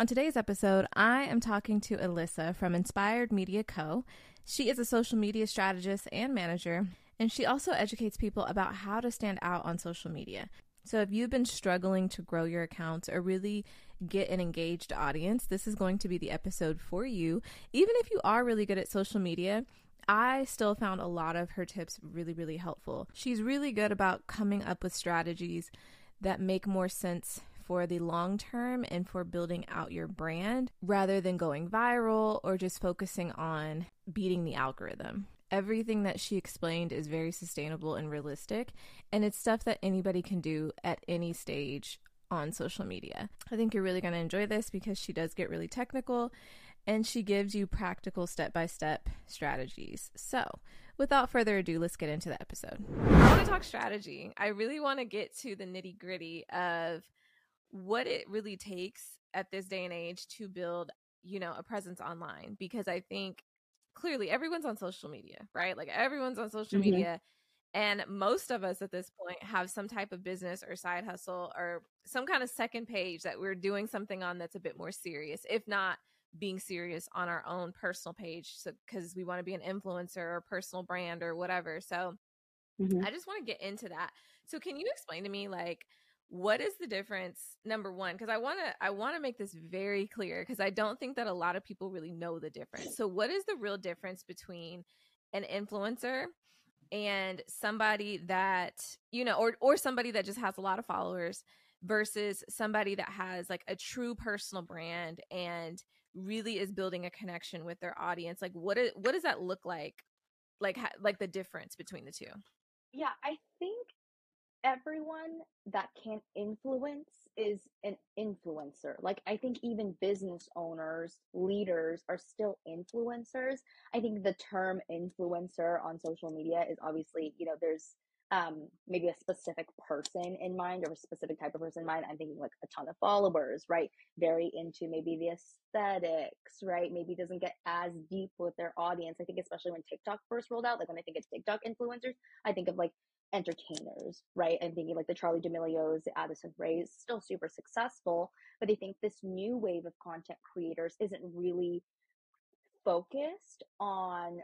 On today's episode, I am talking to Alyssa from Inspired Media Co. She is a social media strategist and manager, and she also educates people about how to stand out on social media. So, if you've been struggling to grow your accounts or really get an engaged audience, this is going to be the episode for you. Even if you are really good at social media, I still found a lot of her tips really, really helpful. She's really good about coming up with strategies that make more sense for the long term and for building out your brand rather than going viral or just focusing on beating the algorithm. Everything that she explained is very sustainable and realistic, and it's stuff that anybody can do at any stage on social media. I think you're really going to enjoy this because she does get really technical and she gives you practical step by step strategies. So, without further ado, let's get into the episode. I want to talk strategy. I really want to get to the nitty gritty of what it really takes at this day and age to build, you know, a presence online because I think clearly everyone's on social media, right? Like everyone's on social mm-hmm. media. And most of us at this point have some type of business or side hustle or some kind of second page that we're doing something on that's a bit more serious, if not being serious on our own personal page so because we want to be an influencer or personal brand or whatever so mm-hmm. i just want to get into that so can you explain to me like what is the difference number one because i want to i want to make this very clear because i don't think that a lot of people really know the difference. So what is the real difference between an influencer and somebody that you know or or somebody that just has a lot of followers versus somebody that has like a true personal brand and really is building a connection with their audience? Like what is, what does that look like? Like like the difference between the two? Yeah i think everyone that can influence is an influencer like i think even business owners leaders are still influencers i think the term influencer on social media is obviously you know there's um, maybe a specific person in mind or a specific type of person in mind. I'm thinking like a ton of followers, right? Very into maybe the aesthetics, right? Maybe doesn't get as deep with their audience. I think especially when TikTok first rolled out, like when I think of TikTok influencers, I think of like entertainers, right? I'm thinking like the Charli D'Amelio's, the Addison Rae's, still super successful, but I think this new wave of content creators isn't really focused on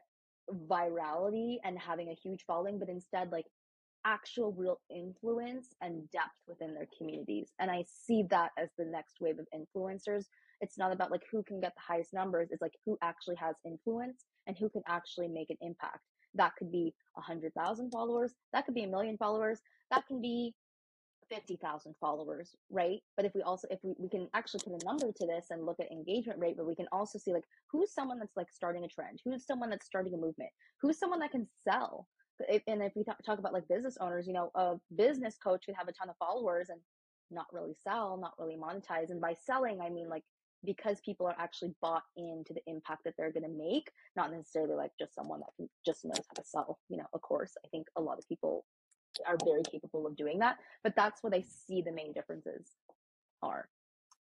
virality and having a huge following, but instead like actual real influence and depth within their communities. And I see that as the next wave of influencers. It's not about like who can get the highest numbers, it's like who actually has influence and who can actually make an impact. That could be a hundred thousand followers, that could be a million followers, that can be 50,000 followers, right? But if we also, if we, we can actually put a number to this and look at engagement rate, but we can also see like who's someone that's like starting a trend, who's someone that's starting a movement, who's someone that can sell, and if we talk about like business owners, you know, a business coach could have a ton of followers and not really sell, not really monetize. And by selling, I mean like because people are actually bought into the impact that they're going to make, not necessarily like just someone that can just knows how to sell. You know, a course, I think a lot of people are very capable of doing that, but that's what I see the main differences are.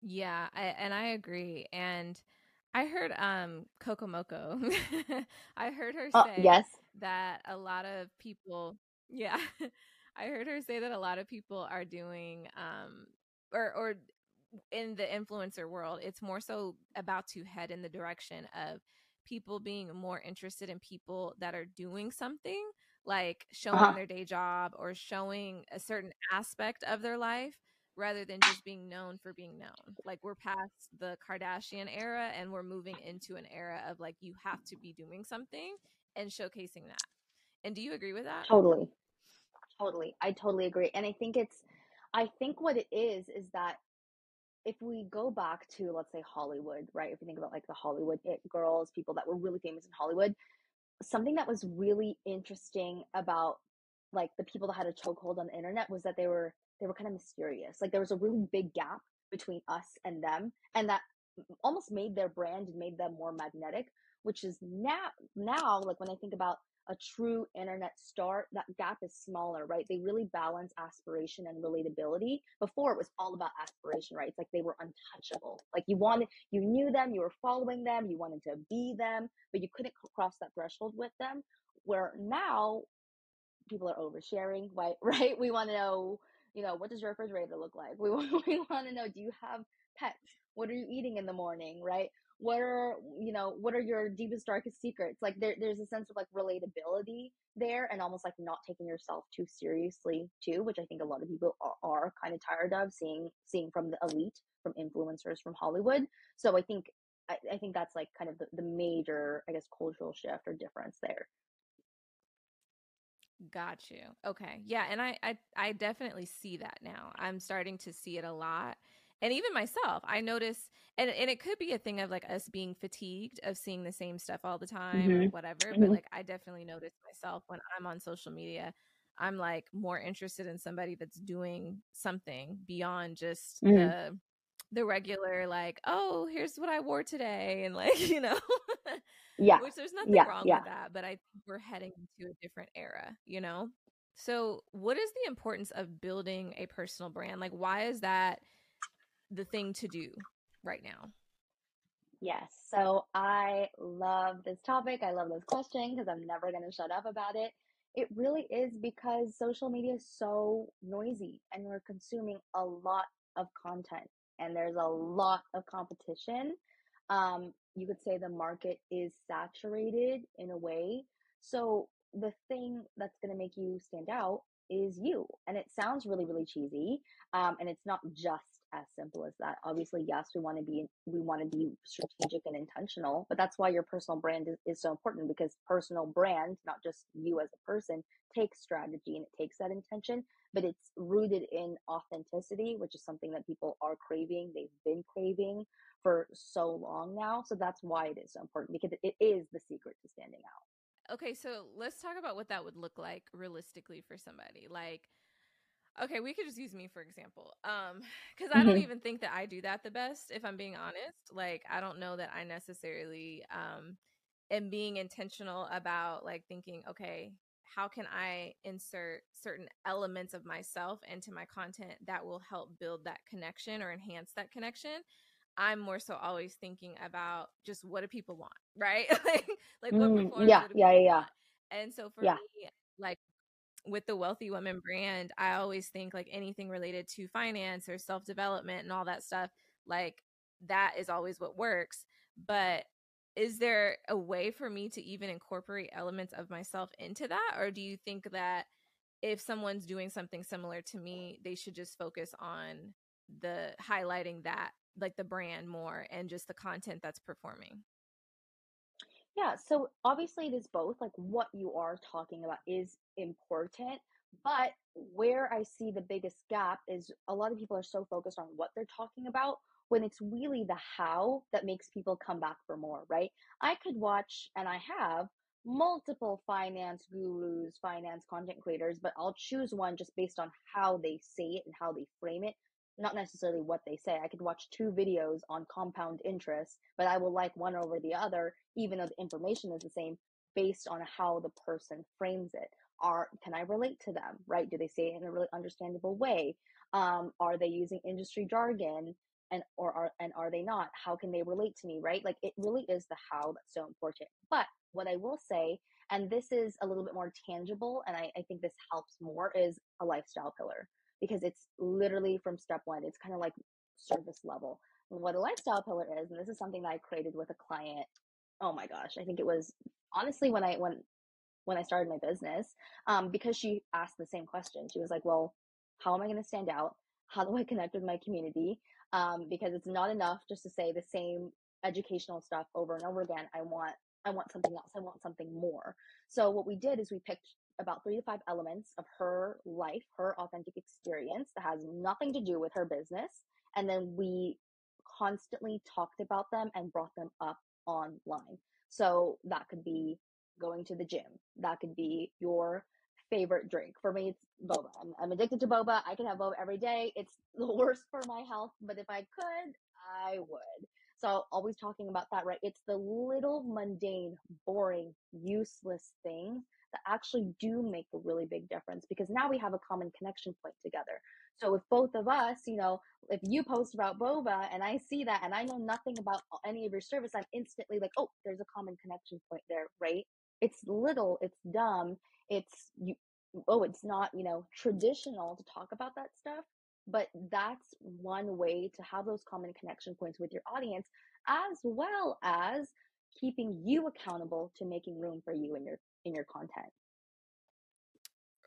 Yeah, I, and I agree. And I heard um Coco Moco. I heard her uh, say yes. that a lot of people yeah. I heard her say that a lot of people are doing um or or in the influencer world, it's more so about to head in the direction of people being more interested in people that are doing something like showing uh-huh. their day job or showing a certain aspect of their life rather than just being known for being known. Like we're past the Kardashian era and we're moving into an era of like you have to be doing something and showcasing that. And do you agree with that? Totally. Totally. I totally agree. And I think it's I think what it is is that if we go back to let's say Hollywood, right? If you think about like the Hollywood it girls, people that were really famous in Hollywood, something that was really interesting about like the people that had a chokehold on the internet was that they were they were kind of mysterious. Like there was a really big gap between us and them, and that almost made their brand and made them more magnetic. Which is now now like when I think about a true internet star, that gap is smaller, right? They really balance aspiration and relatability. Before it was all about aspiration, right? It's like they were untouchable. Like you wanted, you knew them, you were following them, you wanted to be them, but you couldn't cross that threshold with them. Where now people are oversharing, right? Right? We want to know you know, what does your refrigerator look like? We, we want to know, do you have pets? What are you eating in the morning, right? What are, you know, what are your deepest, darkest secrets? Like there, there's a sense of like relatability there and almost like not taking yourself too seriously too, which I think a lot of people are, are kind of tired of seeing, seeing from the elite, from influencers from Hollywood. So I think, I, I think that's like kind of the, the major, I guess, cultural shift or difference there. Got you. Okay. Yeah, and I, I I definitely see that now. I'm starting to see it a lot. And even myself, I notice and and it could be a thing of like us being fatigued of seeing the same stuff all the time mm-hmm. or whatever, mm-hmm. but like I definitely notice myself when I'm on social media, I'm like more interested in somebody that's doing something beyond just mm-hmm. the the regular like, oh, here's what I wore today and like, you know. Yeah. Which there's nothing yeah, wrong yeah. with that, but I think we're heading into a different era, you know? So, what is the importance of building a personal brand? Like, why is that the thing to do right now? Yes. So, I love this topic. I love this question because I'm never going to shut up about it. It really is because social media is so noisy and we're consuming a lot of content and there's a lot of competition. Um, you could say the market is saturated in a way. So the thing that's going to make you stand out is you. And it sounds really, really cheesy. Um, and it's not just as simple as that. Obviously, yes, we want to be we want to be strategic and intentional, but that's why your personal brand is, is so important because personal brand, not just you as a person, takes strategy and it takes that intention, but it's rooted in authenticity, which is something that people are craving. They've been craving for so long now. So that's why it is so important because it is the secret to standing out. Okay, so let's talk about what that would look like realistically for somebody. Like, okay, we could just use me for example. Um, because I don't mm-hmm. even think that I do that the best, if I'm being honest. Like, I don't know that I necessarily um am being intentional about like thinking, okay, how can I insert certain elements of myself into my content that will help build that connection or enhance that connection? I'm more so always thinking about just what do people want, right? like, like what mm, yeah, yeah, yeah, yeah. And so for yeah. me, like with the wealthy woman brand, I always think like anything related to finance or self development and all that stuff, like that is always what works. But is there a way for me to even incorporate elements of myself into that? Or do you think that if someone's doing something similar to me, they should just focus on the highlighting that like the brand more and just the content that's performing? Yeah, so obviously it is both. Like what you are talking about is important, but where I see the biggest gap is a lot of people are so focused on what they're talking about when it's really the how that makes people come back for more, right? I could watch, and I have, multiple finance gurus, finance content creators, but I'll choose one just based on how they say it and how they frame it not necessarily what they say. I could watch two videos on compound interest, but I will like one over the other, even though the information is the same, based on how the person frames it. Are can I relate to them? Right? Do they say it in a really understandable way? Um, are they using industry jargon? And or are and are they not? How can they relate to me? Right? Like it really is the how that's so important. But what I will say, and this is a little bit more tangible, and I, I think this helps more, is a lifestyle pillar because it's literally from step one. It's kind of like service level. What a lifestyle pillar is, and this is something that I created with a client. Oh my gosh, I think it was honestly when I when when I started my business, um, because she asked the same question. She was like, "Well, how am I going to stand out? How do I connect with my community? Um, because it's not enough just to say the same educational stuff over and over again. I want I want something else. I want something more. So what we did is we picked about three to five elements of her life, her authentic experience that has nothing to do with her business. And then we constantly talked about them and brought them up online. So that could be going to the gym. That could be your favorite drink. For me, it's boba. I'm, I'm addicted to boba. I can have boba every day. It's the worst for my health, but if I could, I would. So always talking about that, right? It's the little mundane, boring, useless things that actually do make a really big difference because now we have a common connection point together. So if both of us, you know, if you post about boba and I see that and I know nothing about any of your service, I'm instantly like, oh, there's a common connection point there, right? It's little, it's dumb, it's you oh, it's not, you know, traditional to talk about that stuff, but that's one way to have those common connection points with your audience as well as keeping you accountable to making room for you in your in your content.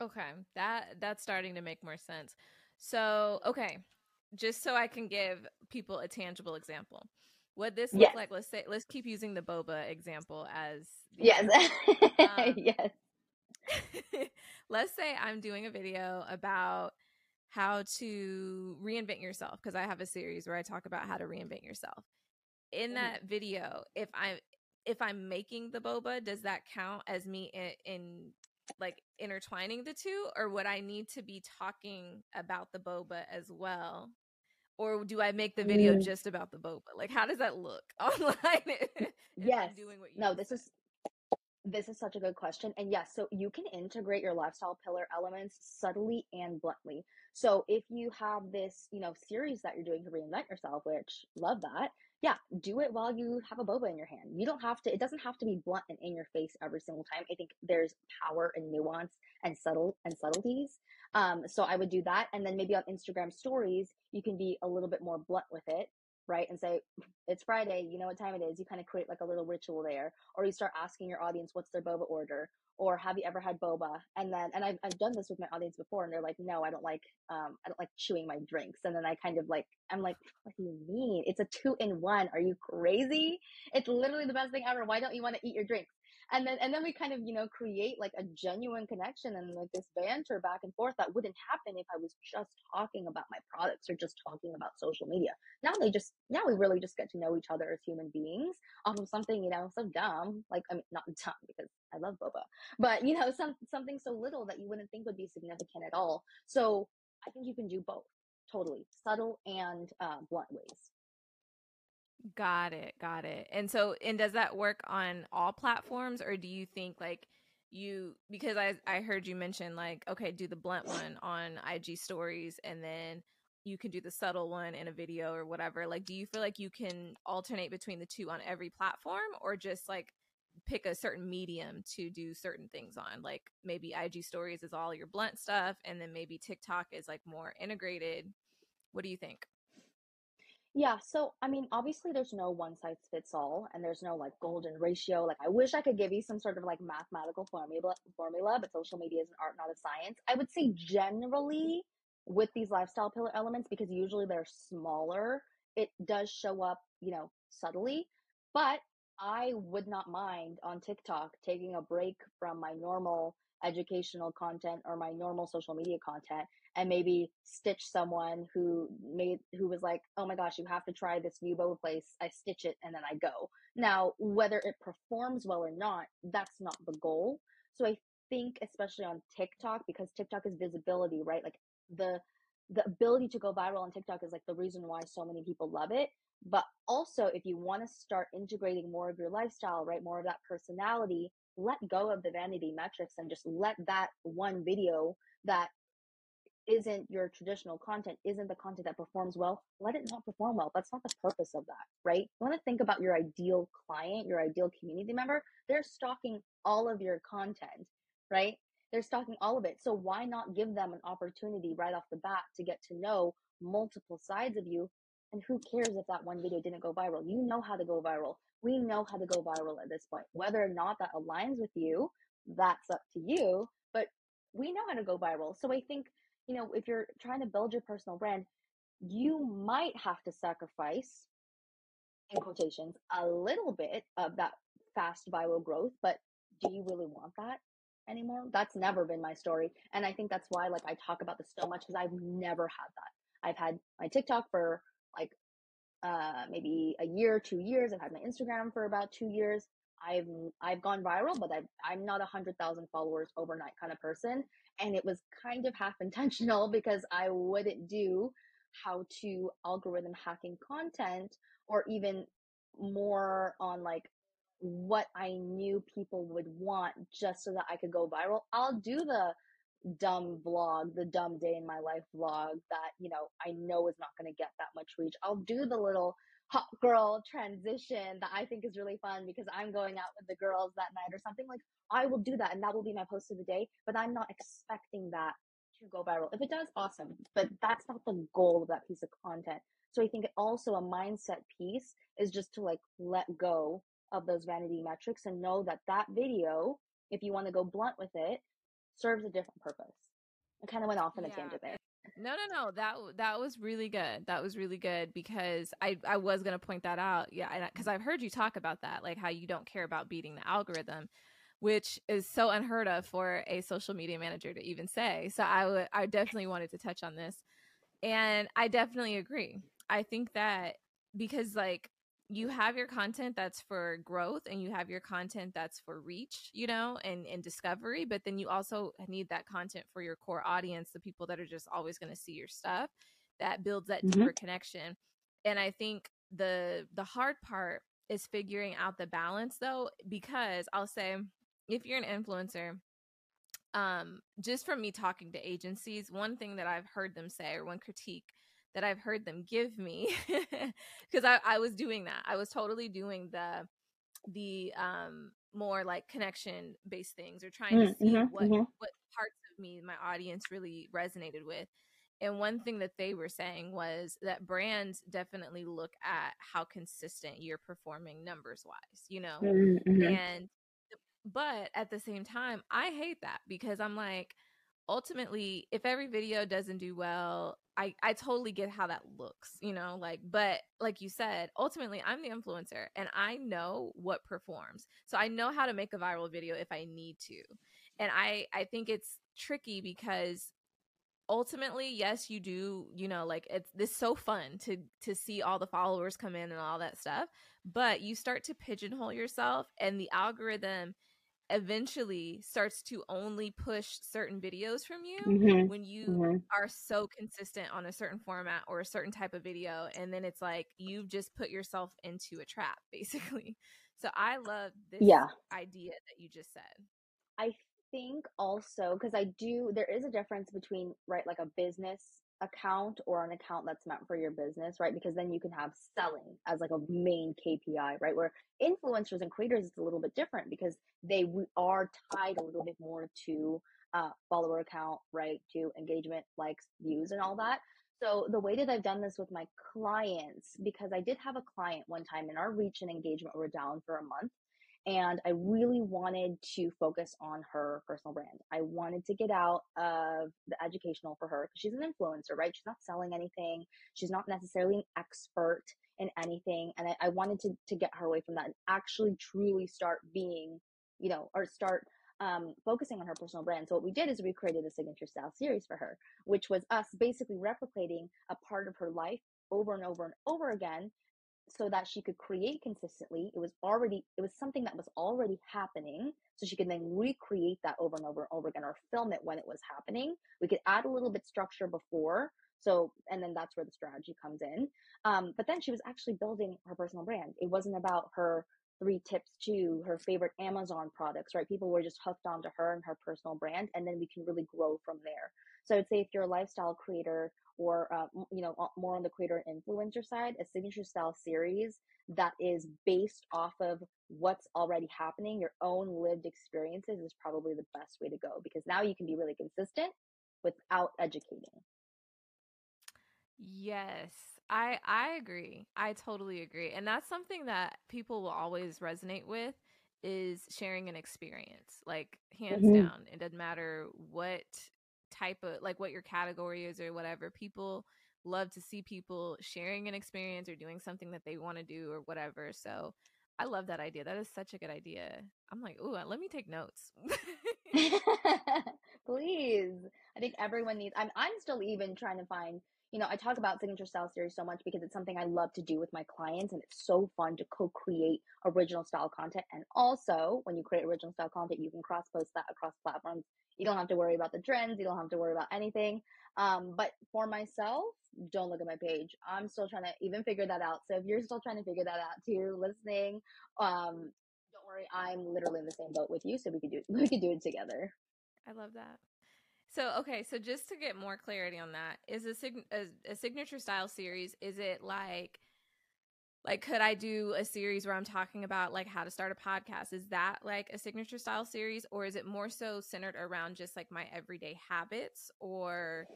Okay. That that's starting to make more sense. So, okay. Just so I can give people a tangible example. What this look Yes. like, let's say let's keep using the boba example as Yes. Um yes. let's say I'm doing a video about how to reinvent yourself because I have a series where I talk about how to reinvent yourself. In Mhm. that video, if I if I'm making the boba, does that count as me in, in like intertwining the two or would I need to be talking about the boba as well? Or do I make the video Mm, just about the boba? Like how does that look online yes. I'm doing what you No, this is This is such a good question. And yes, so you can integrate your lifestyle pillar elements subtly and bluntly. So if you have this, you know, series that you're doing to reinvent yourself, which love that. Yeah, do it while you have a boba in your hand. You don't have to, it doesn't have to be blunt and in your face every single time. I think there's power and nuance and subtle and subtleties. Um, so I would do that. And then maybe on Instagram stories, you can be a little bit more blunt with it, right? And say, it's Friday, you know what time it is. You kind of create like a little ritual there or you start asking your audience what's their boba order? or have you ever had boba? and then and I've, I've done this with my audience before and they're like no i don't like um i don't like chewing my drinks and then i kind of like i'm like what do you mean? It's a two in one. Are you crazy? It's literally the best thing ever. Why don't you want to eat your drinks and then and then we kind of you know create like a genuine connection and like this banter back and forth that wouldn't happen if i was just talking about my products or just talking about social media now they just now we really just get to know each other as human beings off of something, you know, so dumb, like I mean, not dumb because I love boba, but you know, some something so little that you wouldn't think would be significant at all. So I think you can do both, totally subtle and uh, blunt ways. Got it. Got it. And so, and does that work on all platforms or do you think like you, because I, I heard you mention like, okay, do the blunt one on IG stories and then you can do the subtle one in a video or whatever. Like, do you feel like you can alternate between the two on every platform or just like pick a certain medium to do certain things on? Like maybe IG stories is all your blunt stuff and then maybe TikTok is like more integrated. What do you think? Yeah, so I mean, obviously there's no one size fits all and there's no like golden ratio. Like I wish I could give you some sort of like mathematical formula formula, but social media is an art, not a science. I would say generally with these lifestyle pillar elements, because usually they're smaller, it does show up, you know, subtly. But I would not mind on TikTok taking a break from my normal educational content or my normal social media content and maybe stitch someone who made who was like, "Oh my gosh, you have to try this new boba place." I stitch it and then I go. Now, whether it performs well or not, that's not the goal. So I think especially on TikTok because TikTok is visibility, right? Like the the ability to go viral on TikTok is like the reason why so many people love it. But also, if you want to start integrating more of your lifestyle, right, more of that personality, let go of the vanity metrics and just let that one video that isn't your traditional content, isn't the content that performs well, let it not perform well. That's not the purpose of that, right? You want to think about your ideal client, your ideal community member. They're stalking all of your content, right? They're stalking all of it. So why not give them an opportunity right off the bat to get to know multiple sides of you? And who cares if that one video didn't go viral? You know how to go viral. We know how to go viral at this point. Whether or not that aligns with you, that's up to you. But we know how to go viral. So I think you know, if you're trying to build your personal brand, you might have to sacrifice, in quotations, a little bit of that fast viral growth, but do you really want that anymore? That's never been my story. And I think that's why, like, I talk about this so much because I've never had that. I've had my TikTok for like uh maybe a year, two years. I've had my Instagram for about two years. I've I've gone viral, but I've, I'm not a hundred thousand followers overnight kind of person, and it was kind of half intentional because I wouldn't do how to algorithm hacking content or even more on like what I knew people would want just so that I could go viral. I'll do the dumb vlog, the dumb day in my life vlog that, you know, I know is not going to get that much reach. I'll do the little hot girl transition that I think is really fun because I'm going out with the girls that night or something like I will do that and that will be my post of the day, but I'm not expecting that to go viral. If it does, awesome. But that's not the goal of that piece of content. So I think also a mindset piece is just to like let go of those vanity metrics and know that that video, if you want to go blunt with it, serves a different purpose. I kind of went off on a tangent there. No, no, no. That that was really good. That was really good because I I was gonna point that out. Yeah, because I've heard you talk about that, like how you don't care about beating the algorithm, which is so unheard of for a social media manager to even say. So I would I definitely wanted to touch on this, and I definitely agree. I think that because like you have your content that's for growth and you have your content that's for reach you know and and discovery but then you also need that content for your core audience the people that are just always going to see your stuff that builds that mm-hmm. deeper connection and i think the the hard part is figuring out the balance though because i'll say if you're an influencer um just from me talking to agencies one thing that i've heard them say or one critique that I've heard them give me because I, I was doing that. I was totally doing the the um more like connection based things or trying mm, to see mm-hmm, what mm-hmm. what parts of me my audience really resonated with. And one thing that they were saying was that brands definitely look at how consistent you're performing numbers wise, you know? Mm, mm-hmm. And but at the same time, I hate that because I'm like ultimately if every video doesn't do well I, I totally get how that looks, you know, like, but like you said, ultimately I'm the influencer and I know what performs. So I know how to make a viral video if I need to. And I, I think it's tricky because ultimately, yes, you do, you know, like it's this so fun to, to see all the followers come in and all that stuff, but you start to pigeonhole yourself and the algorithm eventually starts to only push certain videos from you mm-hmm. when you mm-hmm. are so consistent on a certain format or a certain type of video and then it's like you've just put yourself into a trap basically so i love this yeah. idea that you just said i think also because i do there is a difference between right like a business account or an account that's meant for your business, right? Because then you can have selling as like a main KPI, right? Where influencers and creators it's a little bit different because they are tied a little bit more to uh, follower account, right? To engagement, likes, views, and all that. So the way that I've done this with my clients, because I did have a client one time and our reach and engagement were down for a month and I really wanted to focus on her personal brand. I wanted to get out of the educational for her because she's an influencer, right? She's not selling anything. She's not necessarily an expert in anything. And I, I wanted to, to get her away from that and actually truly start being, you know, or start um, focusing on her personal brand. So what we did is we created a signature style series for her, which was us basically replicating a part of her life over and over and over again so that she could create consistently. It was already, it was something that was already happening. So she could then recreate that over and over and over again or film it when it was happening. We could add a little bit structure before. So, and then that's where the strategy comes in. Um, but then she was actually building her personal brand. It wasn't about her three tips to her favorite Amazon products, right? People were just hooked onto her and her personal brand, and then we can really grow from there. So I'd say if you're a lifestyle creator or uh, you know more on the creator influencer side a signature style series that is based off of what's already happening your own lived experiences is probably the best way to go because now you can be really consistent without educating yes i i agree i totally agree and that's something that people will always resonate with is sharing an experience like hands mm-hmm. down it doesn't matter what type of like what your category is or whatever people love to see people sharing an experience or doing something that they want to do or whatever so i love that idea that is such a good idea i'm like ooh let me take notes please i think everyone needs i'm i'm still even trying to find you know, I talk about signature style series so much because it's something I love to do with my clients and it's so fun to co-create original style content. And also when you create original style content, you can cross post that across platforms you don't have to worry about the trends. You don't have to worry about anything. Um, but for myself, don't look at my page. I'm still trying to even figure that out. So if you're still trying to figure that out too, listening, um, don't worry. I'm literally in the same boat with you. So we could do, we could do it together. I love that. So okay, so just to get more clarity on that, is a, sig- a, a signature style series? Is it like like could i do a series where i'm talking about like how to start a podcast? Is that like a signature style series or is it more so centered around just like my everyday habits? Or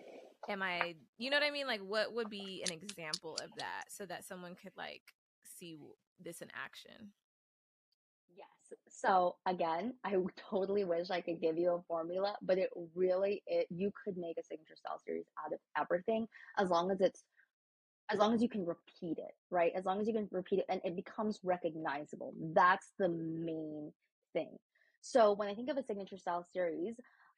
am i you know what i mean? Like what would be an example of that so that someone could like see this in action? Yes. So again i totally wish i could give you a formula but it really it you could make a signature style series out of everything as long as it's as long as you can repeat it, right? As long as you can repeat it and it becomes recognizable. That's the main thing. So when I think of a signature style series,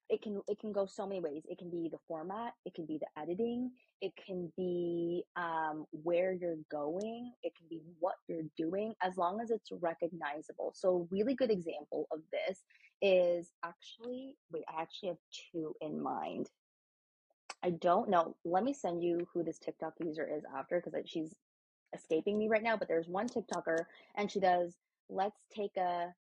it can it can go so many ways. It can be the format, it can be the editing, it can be um, where you're going, it can be what you're doing, as long as it's recognizable. So a really good example of this is actually wait, I actually have two in mind. I don't know. Let me send you who this TikTok user is after because she's escaping me right now. But there's one TikToker and she does, let's take a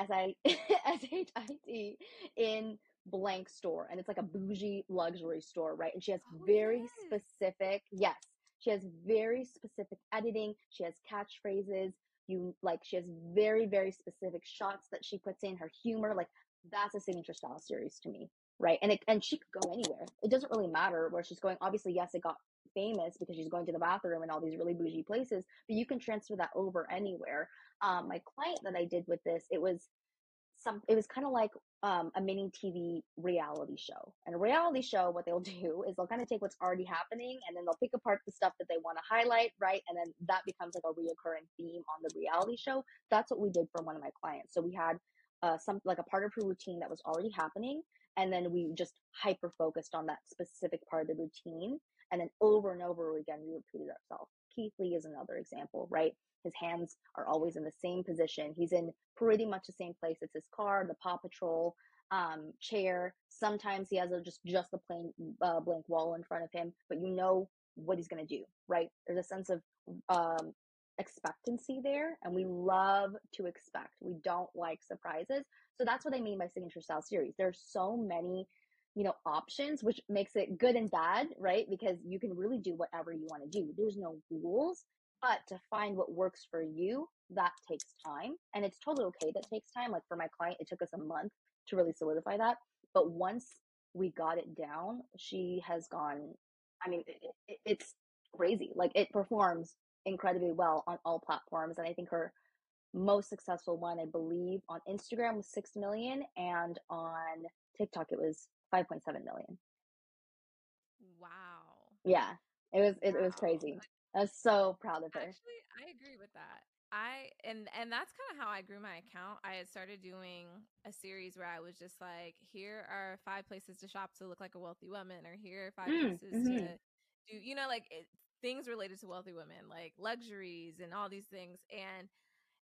S I S H I T in blank store. And it's like a bougie luxury store, right? And she has oh, very yes. specific, yes, she has very specific editing. She has catchphrases. You like, she has very, very specific shots that she puts in her humor. Like, that's a signature style series to me right? And it, and she could go anywhere. It doesn't really matter where she's going. Obviously, yes, it got famous because she's going to the bathroom and all these really bougie places, but you can transfer that over anywhere. Um, my client that I did with this, it was some, it was kind of like um, a mini TV reality show. And a reality show, what they'll do is they'll kind of take what's already happening and then they'll pick apart the stuff that they want to highlight, right? And then that becomes like a reoccurring theme on the reality show. That's what we did for one of my clients. So we had uh, some like a part of her routine that was already happening and then we just hyper focused on that specific part of the routine and then over and over again we repeated ourselves keith lee is another example right his hands are always in the same position he's in pretty much the same place it's his car the paw patrol um, chair sometimes he has a, just just the plain uh, blank wall in front of him but you know what he's going to do right there's a sense of um, expectancy there and we love to expect. We don't like surprises. So that's what I mean by signature style series. There's so many, you know, options, which makes it good and bad, right? Because you can really do whatever you want to do. There's no rules, but to find what works for you, that takes time. And it's totally okay that takes time. Like for my client, it took us a month to really solidify that. But once we got it down, she has gone, I mean, it, it, it's crazy. Like it performs incredibly well on all platforms. And I think her most successful one, I believe, on Instagram was 6 million and on TikTok it was 5.7 million. Wow. Yeah. It was it, wow. it was crazy. I was so proud of her. Actually, I agree with that. I and and that's kind of how I grew my account. I had started doing a series where I was just like, here are five places to shop to look like a wealthy woman, or here are five mm, places mm-hmm. to do, you know, like it, things related to wealthy women, like luxuries and all these things. And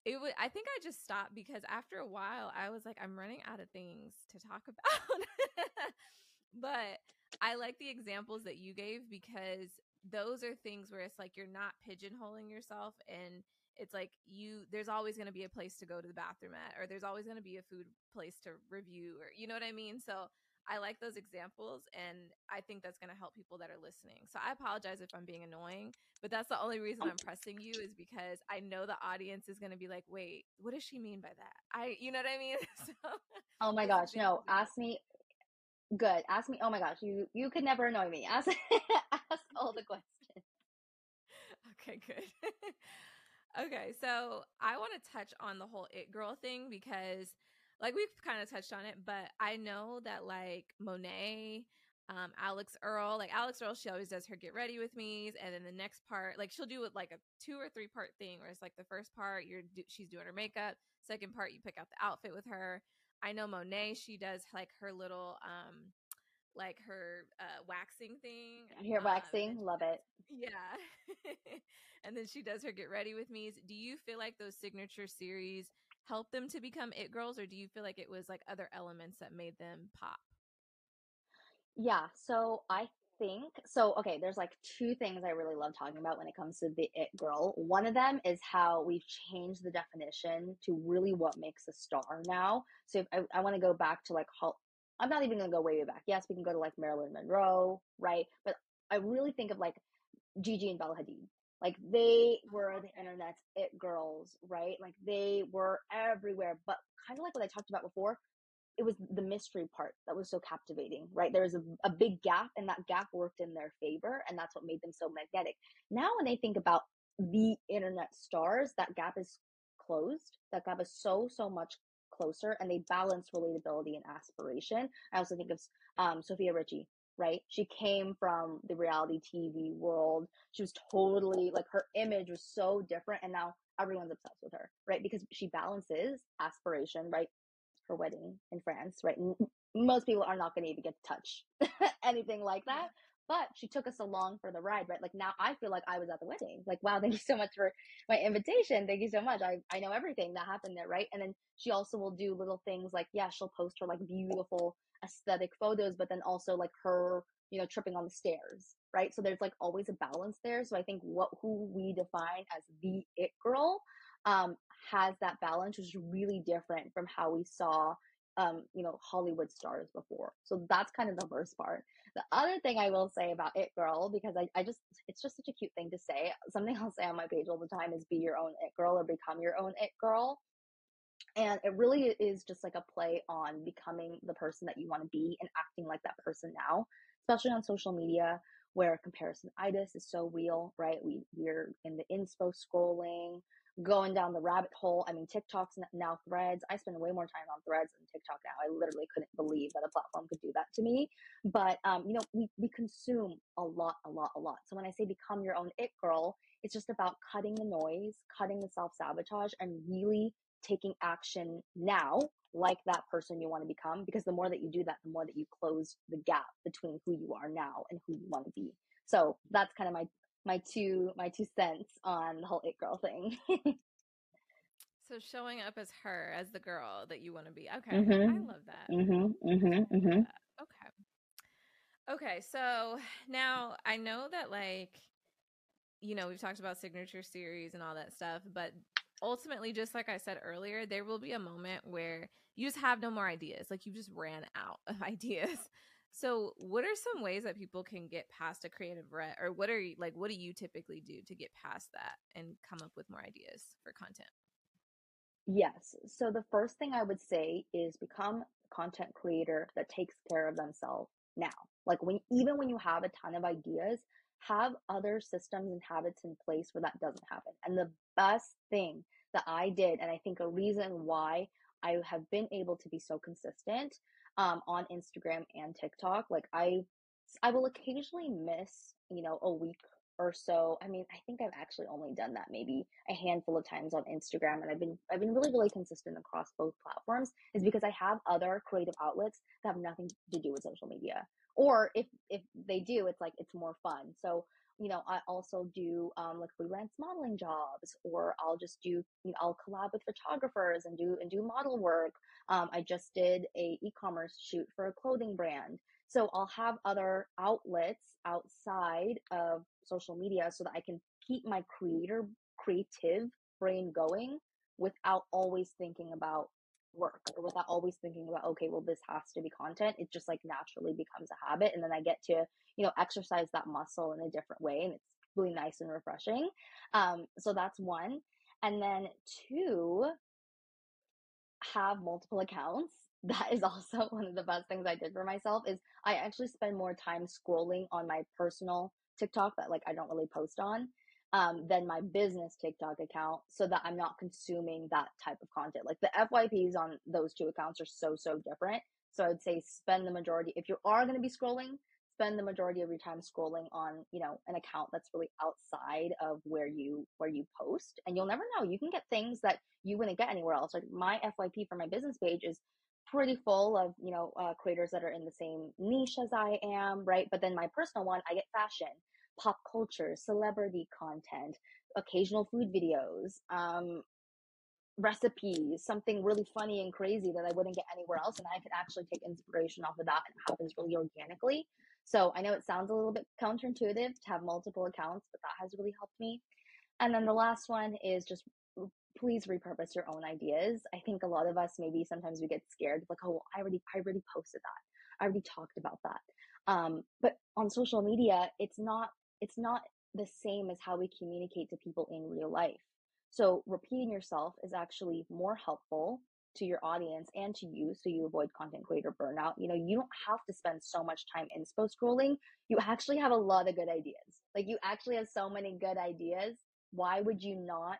it would I think I just stopped because after a while I was like, I'm running out of things to talk about. but I like the examples that you gave because those are things where it's like you're not pigeonholing yourself and it's like you there's always going to be a place to go to the bathroom at or there's always going to be a food place to review or you know what I mean? So I like those examples and I think that's going to help people that are listening. So I apologize if I'm being annoying, but that's the only reason oh, I'm pressing you is because I know the audience is going to be like, "Wait, what does she mean by that?" I you know what I mean? so, oh my gosh, no, ask me good. Ask me. Oh my gosh, you you could never annoy me. Ask ask all the questions. Okay, good. okay, so I want to touch on the whole it girl thing because like we've kind of touched on it, but I know that like Monet, um, Alix Earle, like Alix Earle, she always does her get ready with me's, and then the next part, like she'll do it like a two or three part thing, where it's like the first part you're she's doing her makeup, second part you pick out the outfit with her. I know Monet, she does like her little um like her uh waxing thing. Hair um, waxing, love it. Yeah. and then she does her get ready with me's. Do you feel like those signature series help them to become it girls or do you feel like it was like other elements that made them pop? Yeah so i think so okay there's like two things i really love talking about when it comes to the it girl. One of them is how we've changed the definition to really what makes a star now. So i, I want to go back to like i'm not even to go way, way back. Yes we can go to like marilyn monroe right? But i really think of like gigi and bella hadid Like they were the internet's it girls, right? Like they were everywhere. But kind of like what I talked about before, it was the mystery part that was so captivating, right? There was a, a big gap, and that gap worked in their favor, and that's what made them so magnetic. Now, when they think about the internet stars, that gap is closed. That gap is so, so much closer, and they balance relatability and aspiration. I also think of um, Sofia Richie, right? She came from the reality TV world. She was totally like her image was so different, and now everyone's obsessed with her, right? Because she balances aspiration, right? Her wedding in France, right? Most people are not going to even get to touch anything like that. But she took us along for the ride, right? Like now I feel like I was at the wedding. Like, wow, thank you so much for my invitation. Thank you so much. I, I know everything that happened there, right? And then she also will do little things like, yeah, she'll post her like beautiful aesthetic photos, but then also like her, you know, tripping on the stairs, right? So there's like always a balance there. So I think what who we define as the it girl um, has that balance, which is really different from how we saw um, you know, Hollywood stars before. So that's kind of the first part. The other thing I will say about It Girl, because I, I just, it's just such a cute thing to say. Something I'll say on my page all the time is be your own It Girl or become your own It Girl. And it really is just like a play on becoming the person that you want to be and acting like that person now, especially on social media where comparisonitis is so real, right? We we're in the inspo scrolling, going down the rabbit hole. I mean, TikTok's now threads. I spend way more time on threads than TikTok now. I literally couldn't believe that a platform could do that to me. But, um, you know, we, we consume a lot, a lot, a lot. So when I say become your own it girl, it's just about cutting the noise, cutting the self sabotage, and really taking action now like that person you want to become because the more that you do that the more that you close the gap between who you are now and who you want to be so that's kind of my my two my two cents on the whole it girl thing so showing up as her as the girl that you want to be okay mm-hmm. i love that mm-hmm, mm-hmm, mm-hmm. okay okay so now i know that like you know we've talked about signature series and all that stuff but ultimately, just like I said earlier, there will be a moment where you just have no more ideas. Like you just ran out of ideas. So, what are some ways that people can get past a creative rut, or what are you like? What do you typically do to get past that and come up with more ideas for content? Yes. So the first thing I would say is become a content creator that takes care of themselves now. Like when even when you have a ton of ideas, have other systems and habits in place where that doesn't happen. And the best thing that I did, and I think a reason why I have been able to be so consistent um, on Instagram and TikTok, like I, I will occasionally miss, you know, a week or so. I mean, I think I've actually only done that maybe a handful of times on Instagram and I've been I've been really really consistent across both platforms is because I have other creative outlets that have nothing to do with social media. Or if if they do, it's like it's more fun. So you know, I also do um, like freelance modeling jobs, or I'll just do, you know, I'll collab with photographers and do and do model work. Um, I just did a e-commerce shoot for a clothing brand, so I'll have other outlets outside of social media so that I can keep my creator creative brain going without always thinking about work or without always thinking about okay well this has to be content it just like naturally becomes a habit and then i get to you know exercise that muscle in a different way and it's really nice and refreshing um so that's one and then two have multiple accounts that is also one of the best things i did for myself is i actually spend more time scrolling on my personal tiktok that like i don't really post on um, than my business TikTok account so that I'm not consuming that type of content. Like the FYPs on those two accounts are so, so different. So I'd say spend the majority, if you are going to be scrolling, spend the majority of your time scrolling on, you know, an account that's really outside of where you, where you post. And you'll never know. You can get things that you wouldn't get anywhere else. Like my FYP for my business page is pretty full of, you know, uh, creators that are in the same niche as I am, right? But then my personal one, I get fashion pop culture, celebrity content, occasional food videos, um, recipes, something really funny and crazy that I wouldn't get anywhere else. And I could actually take inspiration off of that and it happens really organically. So I know it sounds a little bit counterintuitive to have multiple accounts, but that has really helped me. And then the last one is just please repurpose your own ideas. I think a lot of us maybe sometimes we get scared like, oh, well, I already I already posted that. I already talked about that. Um, but on social media, it's not it's not the same as how we communicate to people in real life. So repeating yourself is actually more helpful to your audience and to you so you avoid content creator burnout. You know, you don't have to spend so much time inspo scrolling. You actually have a lot of good ideas. Like you actually have so many good ideas. Why would you not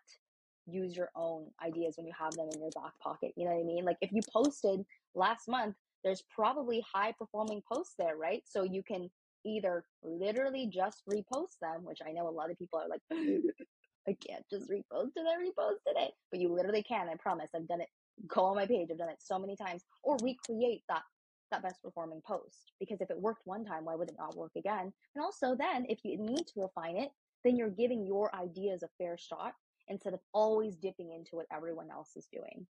use your own ideas when you have them in your back pocket? You know what I mean? Like if you posted last month, there's probably high performing posts there, right? So you can either literally just repost them, which I know a lot of people are like, I can't just repost it, I reposted it. But you literally can, I promise. I've done it go on my page. I've done it so many times. Or recreate that that best performing post. Because if it worked one time, why would it not work again? And also then if you need to refine it, then you're giving your ideas a fair shot instead of always dipping into what everyone else is doing.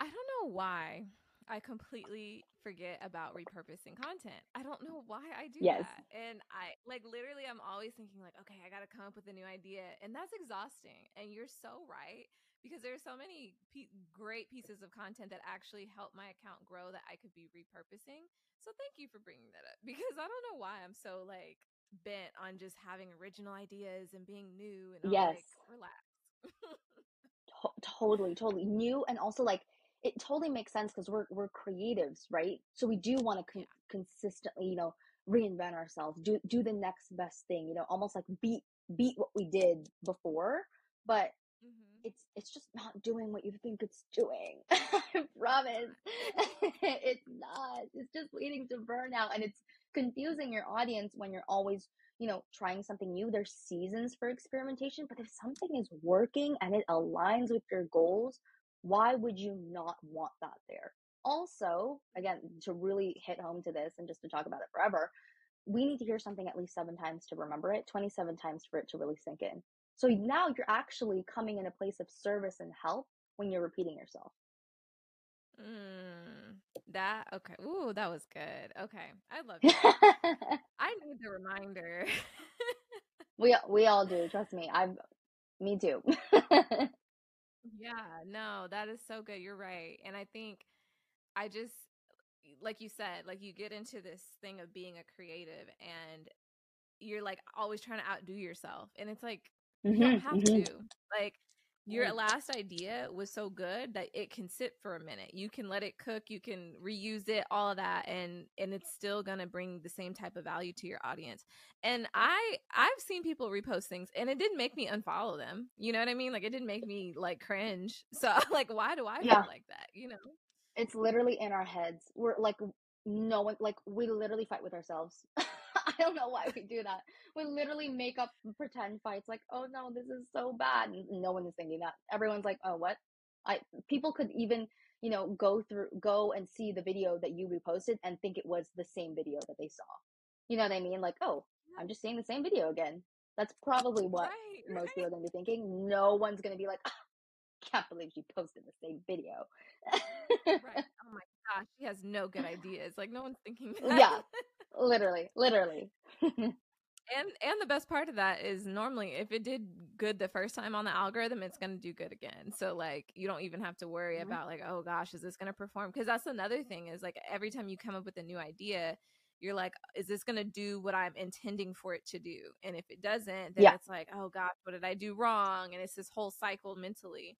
I don't know why I completely forget about repurposing content. I don't know why I do yes. that. And I like literally I'm always thinking like, okay, I got to come up with a new idea. And that's exhausting. And you're so right because there are so many pe- great pieces of content that actually help my account grow that I could be repurposing. So thank you for bringing that up because I don't know why I'm so like bent on just having original ideas and being new and yes. like relax. to- totally, totally new and also like it totally makes sense because we're we're creatives, right? So we do want to con- consistently, you know, reinvent ourselves, do do the next best thing, you know, almost like beat beat what we did before. But mm-hmm. it's it's just not doing what you think it's doing. I promise. it's not. It's just leading to burnout and it's confusing your audience when you're always, you know, trying something new. There's seasons for experimentation, but if something is working and it aligns with your goals, why would you not want that there? Also, again, to really hit home to this and just to talk about it forever, we need to hear something at least seven times to remember it, 27 times for it to really sink in. So now you're actually coming in a place of service and help when you're repeating yourself. Mm, that okay. Ooh, that was good. Okay, I love that. I need the reminder. we we all do. Trust me. I've me too. yeah. No, that is so good. You're right, and I think I just like you said, like you get into this thing of being a creative, and you're like always trying to outdo yourself, and it's like you don't mm-hmm, have mm-hmm. to. Like your last idea was so good that it can sit for a minute. You can let it cook, you can reuse it, all of that and and it's still going to bring the same type of value to your audience. And I I've seen people repost things and it didn't make me unfollow them. You know what I mean? Like it didn't make me like cringe. So like why do I yeah. feel like that, you know? It's literally in our heads. We're like no one like we literally fight with ourselves. I don't know why we do that. We literally make up pretend fights like, oh no, this is so bad. And no one is thinking that. Everyone's like, oh, what? I people could even, you know, go through go and see the video that you reposted and think it was the same video that they saw. You know what I mean? Like, oh, I'm just seeing the same video again. That's probably what right, most right. people are gonna be thinking. No one's gonna be like, oh, can't believe she posted the same video. right. Oh my gosh, she has no good ideas. Like no one's thinking that. Yeah literally, literally. and and the best part of that is normally if it did good the first time on the algorithm it's going to do good again so like you don't even have to worry mm-hmm. about like oh gosh is this going to perform because that's another thing is like every time you come up with a new idea you're like is this going to do what i'm intending for it to do and if it doesn't then yeah. it's like oh gosh what did i do wrong and it's this whole cycle mentally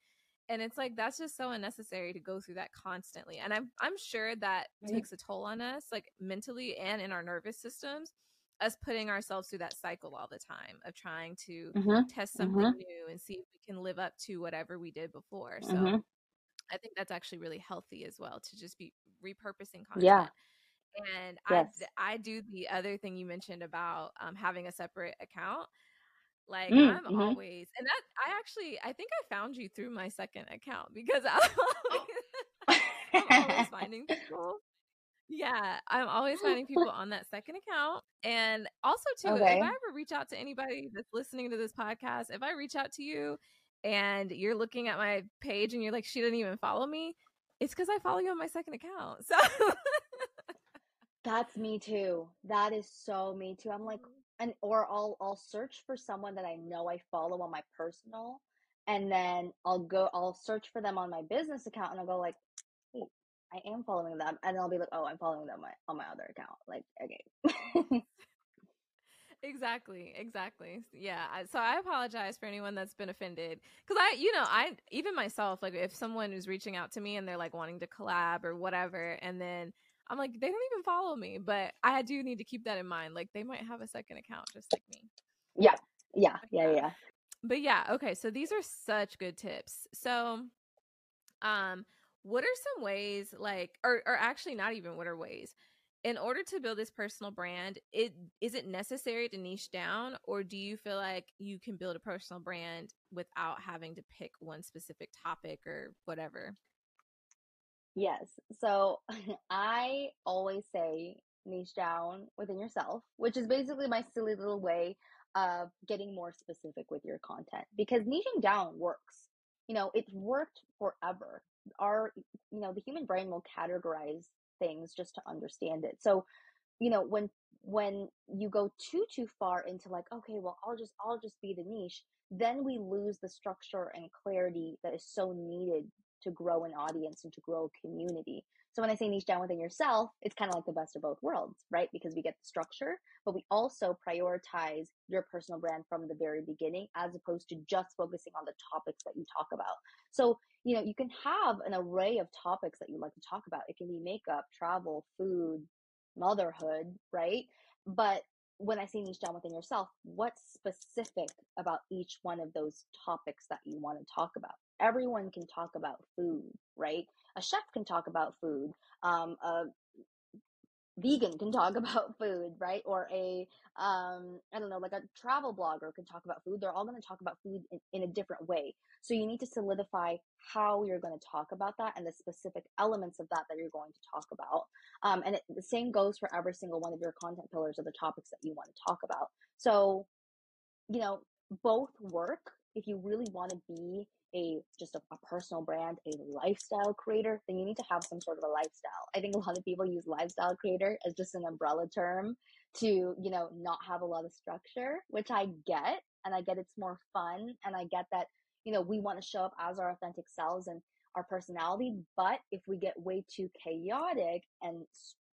and it's like that's just so unnecessary to go through that constantly and i'm i'm sure that mm-hmm. takes a toll on us like mentally and in our nervous systems us putting ourselves through that cycle all the time of trying to mm-hmm. test something mm-hmm. new and see if we can live up to whatever we did before so mm-hmm. i think that's actually really healthy as well to just be repurposing content yeah and yes. I, I do the other thing you mentioned about um, having a separate account like mm, I'm mm-hmm. always, and that I actually I think I found you through my second account because I'm always, I'm always finding people. Yeah, I'm always finding people on that second account. And also too, okay. if I ever reach out to anybody that's listening to this podcast, if I reach out to you and you're looking at my page and you're like, she didn't even follow me, it's because I follow you on my second account. So that's me too. That is so me too. I'm like, mm-hmm and or I'll I'll search for someone that I know I follow on my personal and then I'll go I'll search for them on my business account and I'll go like I am following them and I'll be like oh I'm following them on my, on my other account like okay. Exactly exactly yeah so i apologize for anyone that's been offended because i you know i even myself like if someone is reaching out to me and they're like wanting to collab or whatever and then i'm like they don't even follow me but i do need to keep that in mind like they might have a second account just like me. Yeah yeah yeah yeah. But yeah okay so these are such good tips. So um what are some ways like or, or actually not even what are ways in order to build this personal brand it is it necessary to niche down or do you feel like you can build a personal brand without having to pick one specific topic or whatever yes. So i always say niche down within yourself which is basically my silly little way of getting more specific with your content because niching down works. You know it's worked forever. Our you know the human brain will categorize things just to understand it. So, you know, when when you go too too far into like, okay, well, I'll just I'll just be the niche, then we lose the structure and clarity that is so needed to grow an audience and to grow a community. So when I say niche down within yourself, it's kind of like the best of both worlds, right? Because we get the structure, but we also prioritize your personal brand from the very beginning as opposed to just focusing on the topics that you talk about. So, you know, you can have an array of topics that you like to talk about. It can be makeup, travel, food, motherhood, right? But when I say niche down within yourself, what's specific about each one of those topics that you want to talk about? Everyone can talk about food, right? a chef can talk about food um, a vegan can talk about food right? Or a um, i don't know like a travel blogger can talk about food. They're all going to talk about food in, in a different way. So you need to solidify how you're going to talk about that and the specific elements of that that you're going to talk about. Um, and it, the same goes for every single one of your content pillars or the topics that you want to talk about. So you know both work if you really want to be a just a, a, personal brand, a lifestyle creator, then you need to have some sort of a lifestyle. I think a lot of people use lifestyle creator as just an umbrella term to, you know, not have a lot of structure, which I get and I get it's more fun and I get that, you know, we want to show up as our authentic selves and our personality, but if we get way too chaotic and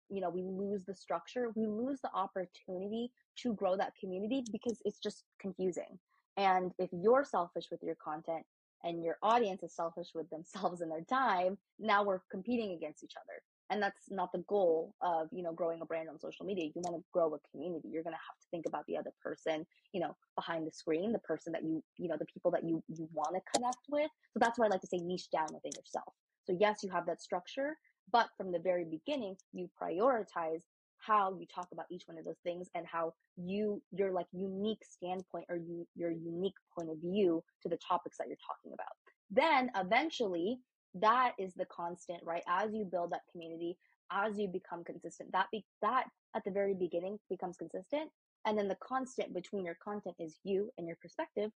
you know, we lose the structure, we lose the opportunity to grow that community because it's just confusing. And if you're selfish with your content, and your audience is selfish with themselves and their time, now we're competing against each other. And that's not the goal of, you know, growing a brand on social media. You want to grow a community. You're going to have to think about the other person, you know, behind the screen, the person that you, you know, the people that you, you want to connect with. So that's why I like to say niche down within yourself. So yes, you have that structure, but from the very beginning, you prioritize how you talk about each one of those things and how you your like unique standpoint or you your unique point of view to the topics that you're talking about. Then eventually that is the constant right? As you build that community as you become consistent that be that at the very beginning becomes consistent and then the constant between your content is you and your perspective.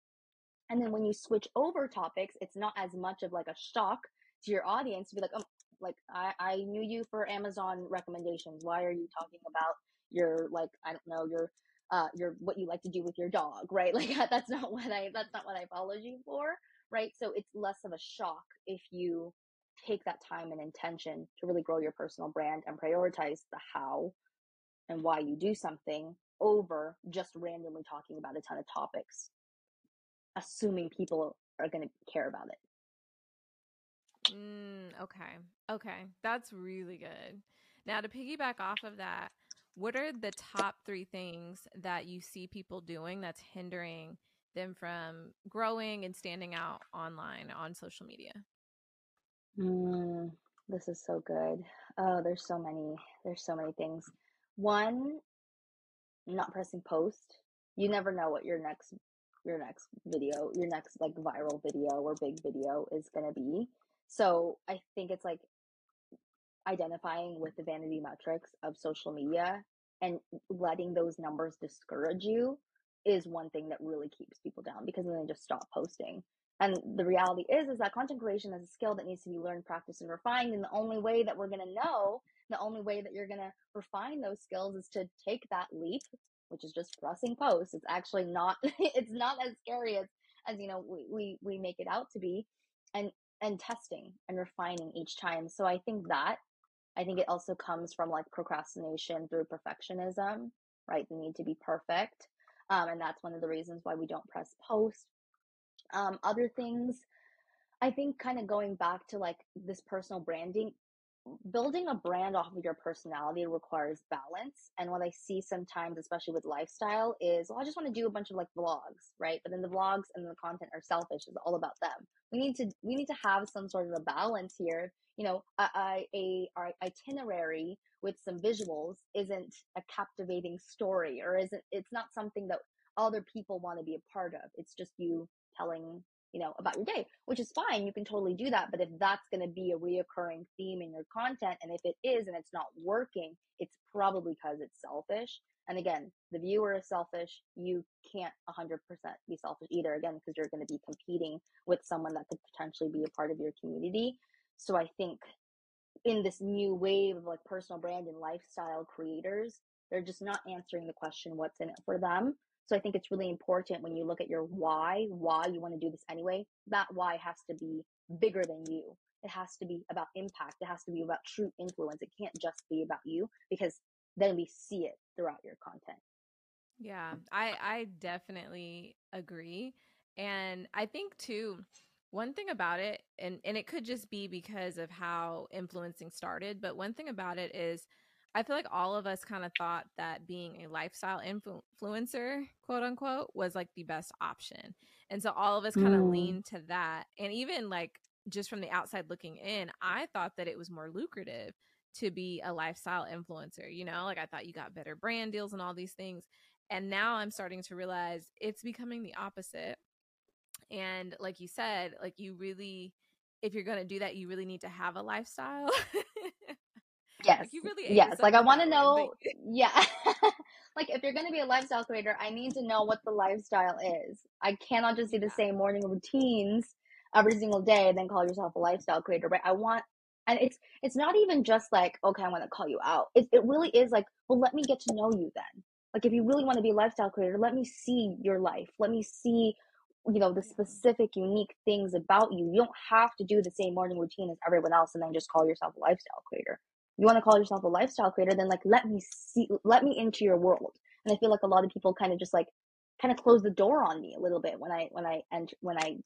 And then when you switch over topics it's not as much of like a shock to your audience to be like oh like I, I knew you for Amazon recommendations. Why are you talking about your like I don't know your uh your what you like to do with your dog, right? Like that's not what I that's not what I followed you for, right? So it's less of a shock if you take that time and intention to really grow your personal brand and prioritize the how and why you do something over just randomly talking about a ton of topics assuming people are going to care about it Mm, okay. Okay. That's really good. Now, to piggyback off of that, what are the top three things that you see people doing that's hindering them from growing and standing out online on social media? Mm, this is so good. Oh, there's so many. There's so many things. One, not pressing post. You never know what your next your next video, your next like viral video or big video is going to be. So I think it's like identifying with the vanity metrics of social media and letting those numbers discourage you is one thing that really keeps people down because then they just stop posting. And the reality is, is that content creation is a skill that needs to be learned, practiced, and refined. And the only way that we're going to know, the only way that you're going to refine those skills is to take that leap, which is just pressing post. It's actually not, it's not as scary as, as, you know, we, we, we make it out to be. And and testing and refining each time. So I think that I think it also comes from like procrastination through perfectionism, right? The need to be perfect. Um, and that's one of the reasons why we don't press post. Um, other things, I think kind of going back to like this personal branding, building a brand off of your personality requires balance. And what I see sometimes, especially with lifestyle, is well, I just want to do a bunch of like vlogs, right? But then the vlogs and the content are selfish. It's all about them. We need to we need to have some sort of a balance here. You know, a, a, a itinerary with some visuals isn't a captivating story, or isn't it's not something that other people want to be a part of. It's just you telling you know, about your day, which is fine. You can totally do that. But if that's going to be a reoccurring theme in your content, and if it is and it's not working, it's probably because it's selfish. And again, the viewer is selfish. You can't 100% be selfish either, again, because you're going to be competing with someone that could potentially be a part of your community. So I think in this new wave of like personal brand and lifestyle creators, they're just not answering the question, what's in it for them? So I think it's really important when you look at your why, why you want to do this anyway, that why has to be bigger than you. It has to be about impact. It has to be about true influence. It can't just be about you because then we see it throughout your content. Yeah, I I definitely agree. And I think too one thing about it and and it could just be because of how influencing started, but one thing about it is I feel like all of us kind of thought that being a lifestyle influ- influencer, quote unquote, was like the best option. And so all of us kind of mm. leaned to that. And even like just from the outside looking in, I thought that it was more lucrative to be a lifestyle influencer. You know, like I thought you got better brand deals and all these things. And now I'm starting to realize it's becoming the opposite. And like you said, like you really, if you're going to do that, you really need to have a lifestyle. Yes. Like really yes. Like I want to know. yeah. like if you're going to be a lifestyle creator, I need to know what the lifestyle is. I cannot just do the same morning routines every single day and then call yourself a lifestyle creator, right? I want, and it's it's not even just like okay, I want to call you out. It it really is like, well, let me get to know you then. Like if you really want to be a lifestyle creator, let me see your life. Let me see you know the specific unique things about you you don't have to do the same morning routine as everyone else and then just call yourself a lifestyle creator you want to call yourself a lifestyle creator, then like let me see, let me into your world. And I feel like a lot of people kind of just like kind of close the door on me a little bit when I when I enter when I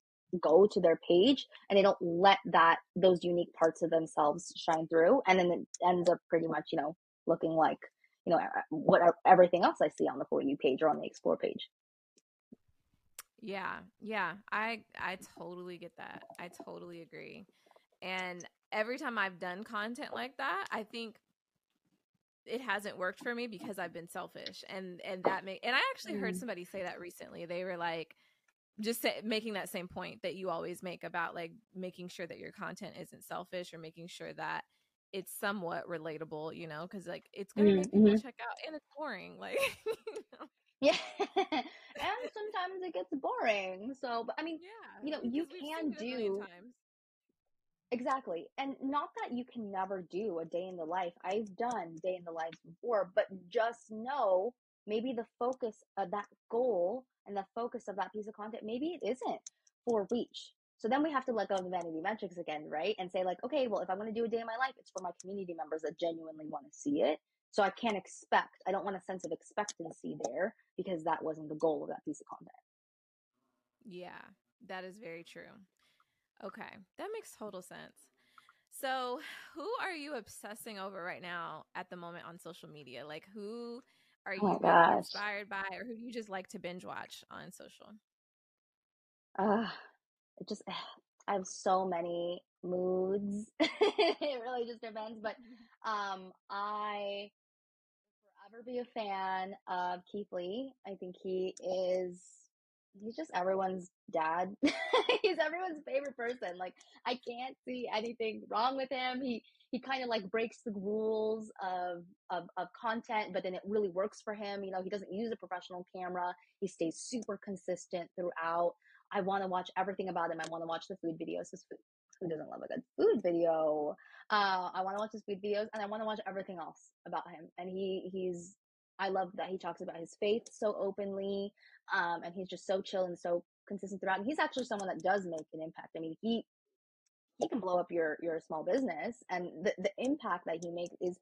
go to their page and they don't let that those unique parts of themselves shine through, and then it ends up pretty much you know looking like you know what everything else I see on the for you page or on the explore page. Yeah, yeah, I I totally get that. I totally agree. And every time I've done content like that, I think it hasn't worked for me because I've been selfish and and that make and I actually heard mm. somebody say that recently. They were like just say, making that same point that you always make about like making sure that your content isn't selfish or making sure that it's somewhat relatable, you know, because like it's gonna mm-hmm. make people mm-hmm. check out and it's boring, like you know? Yeah, and sometimes it gets boring. So, but I mean, yeah, you know, you can do. Exactly. And not that you can never do a day in the life. I've done day in the life before, but just know maybe the focus of that goal and the focus of that piece of content, maybe it isn't for reach. So then we have to let go of the vanity metrics again, right? And say, like, okay, well, if I'm going to do a day in my life, it's for my community members that genuinely want to see it. So I can't expect, I don't want a sense of expectancy there because that wasn't the goal of that piece of content. Yeah, that is very true. Okay, that makes total sense. So, who are you obsessing over right now at the moment on social media? Like, who are oh you oh inspired by, or who do you just like to binge watch on social? Uh, it just, I have so many moods. it really just depends. But um, I forever be a fan of Keith Lee. I think he is he's just everyone's dad. he's everyone's favorite person. Like I can't see anything wrong with him. He he kind of like breaks the rules of, of of content, but then it really works for him. You know, he doesn't use a professional camera. He stays super consistent throughout. I want to watch everything about him. I want to watch the food videos. His food, who doesn't love a good food video? Uh, I want to watch his food videos, and I want to watch everything else about him. And he he's I love that he talks about his faith so openly. Um, and he's just so chill and so consistent throughout. And he's actually someone that does make an impact. I mean, he he can blow up your your small business, and the the impact that he makes is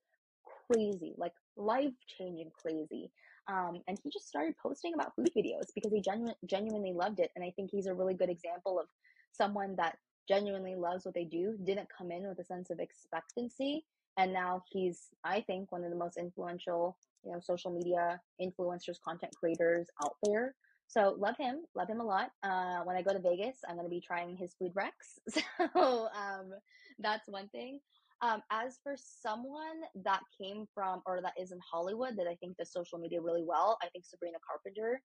crazy, like life changing crazy. Um, and he just started posting about food videos because he genu- genuinely loved it. And I think he's a really good example of someone that genuinely loves what they do, didn't come in with a sense of expectancy. And now he's, I think, one of the most influential, you know, social media influencers, content creators out there. So love him, love him a lot. Uh, when I go to Vegas, I'm going to be trying his food recs. So um, that's one thing. Um, as for someone that came from or that is in Hollywood that I think does social media really well, I think Sabrina Carpenter.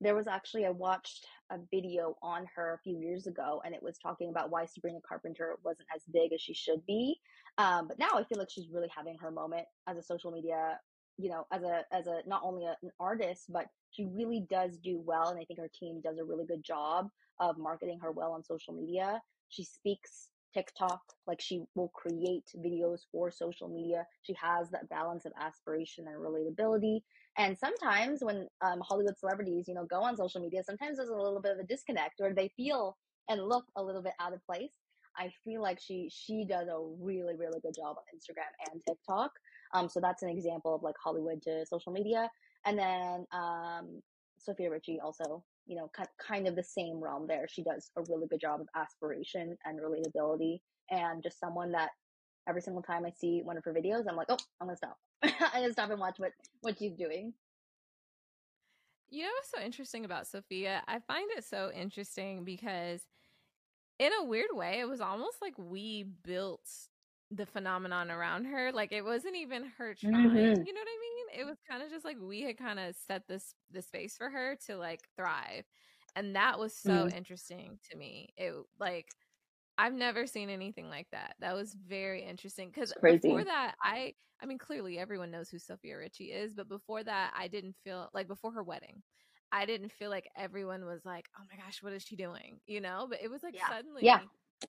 There was actually I watched a video on her a few years ago, and it was talking about why Sabrina Carpenter wasn't as big as she should be. Um, but now I feel like she's really having her moment as a social media, you know, as a as a not only a, an artist, but she really does do well, and I think her team does a really good job of marketing her well on social media. She speaks TikTok. Like she will create videos for social media. She has that balance of aspiration and relatability. And sometimes when um, Hollywood celebrities, you know, go on social media, sometimes there's a little bit of a disconnect or they feel and look a little bit out of place. I feel like she she does a really really good job on Instagram and TikTok. Um, so that's an example of like Hollywood to social media. And then um, Sofia Richie also you know, kind of the same realm there. She does a really good job of aspiration and relatability and just someone that every single time I see one of her videos, I'm like, oh, I'm gonna stop. I'm gonna stop and watch what, what she's doing. You know what's so interesting about Sofia? I find it so interesting because in a weird way, it was almost like we built the phenomenon around her. Like it wasn't even her trying. Mm-hmm. You know what I mean? It was kind of just like we had kind of set this the space for her to like thrive. And that was so mm. interesting to me. It like I've never seen anything like that. That was very interesting because before that, I I mean clearly everyone knows who Sofia Richie is, but before that, I didn't feel like before her wedding, I didn't feel like everyone was like, "Oh my gosh, what is she doing?" You know, but it was like yeah. suddenly, yeah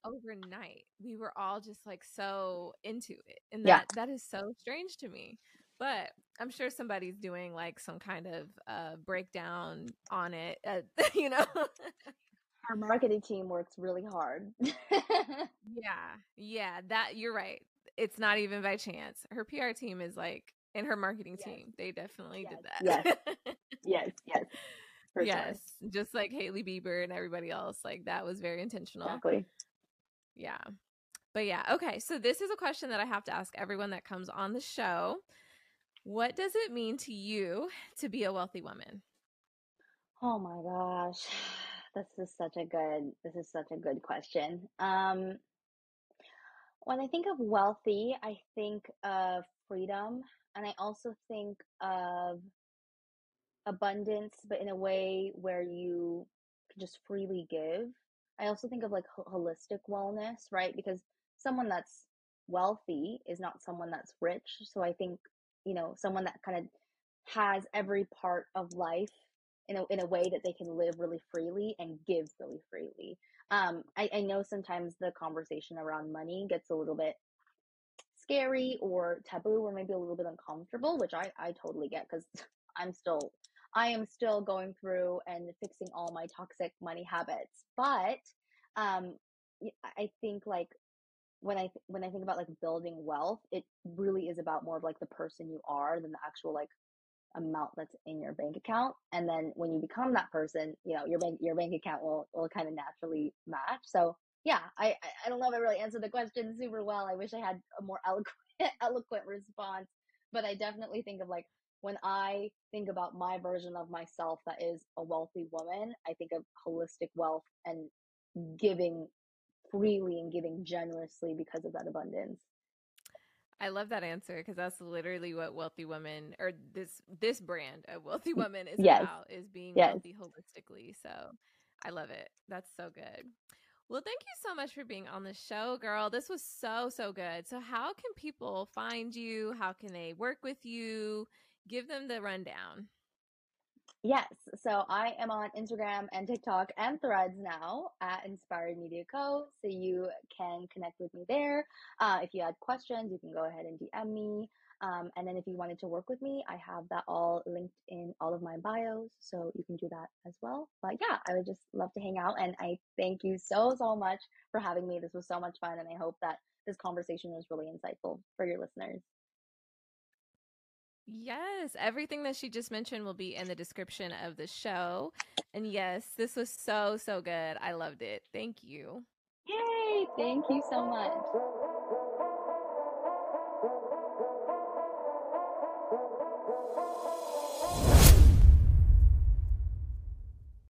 overnight we were all just like so into it and that yeah. that is so strange to me but i'm sure somebody's doing like some kind of uh breakdown on it uh, you know our marketing team works really hard yeah yeah that you're right it's not even by chance her pr team is like in her marketing yes. team they definitely yes. did that yes yes yes yes sure. just like Hailey Bieber and everybody else like that was very intentional exactly yeah. But yeah, okay. So this is a question that I have to ask everyone that comes on the show. What does it mean to you to be a wealthy woman? Oh my gosh. This is such a good this is such a good question. Um when I think of wealthy, I think of freedom and I also think of abundance but in a way where you can just freely give I also think of like holistic wellness, right? Because someone that's wealthy is not someone that's rich. So I think, you know, someone that kind of has every part of life in a, in a way that they can live really freely and give really freely. Um, I, I know sometimes the conversation around money gets a little bit scary or taboo or maybe a little bit uncomfortable, which I, I totally get because I'm still I am still going through and fixing all my toxic money habits. But um, I think like when I when I think about like building wealth, it really is about more of like the person you are than the actual like amount that's in your bank account. And then when you become that person, you know your bank your bank account will will kind of naturally match. So yeah, I I don't know if I really answered the question super well. I wish I had a more eloquent eloquent response, but I definitely think of like when I think about my version of myself that is a wealthy woman, I think of holistic wealth and giving freely and giving generously because of that abundance. I love that answer because that's literally what wealthy women or this this brand of wealthy woman is yes. about is being yes. wealthy holistically. So I love it. That's so good. Well, thank you so much for being on the show, girl. This was so so good. So how can people find you? How can they work with you? Give them the rundown. Yes. So I am on Instagram and TikTok and threads now at Inspired Media Co. So you can connect with me there. Uh, if you had questions, you can go ahead and DM me. Um, and then if you wanted to work with me, I have that all linked in all of my bios. So you can do that as well. But yeah, I would just love to hang out. And I thank you so, so much for having me. This was so much fun. And I hope that this conversation was really insightful for your listeners. Yes, everything that she just mentioned will be in the description of the show. And yes, this was so, so good. I loved it. Thank you. Yay! Thank you so much.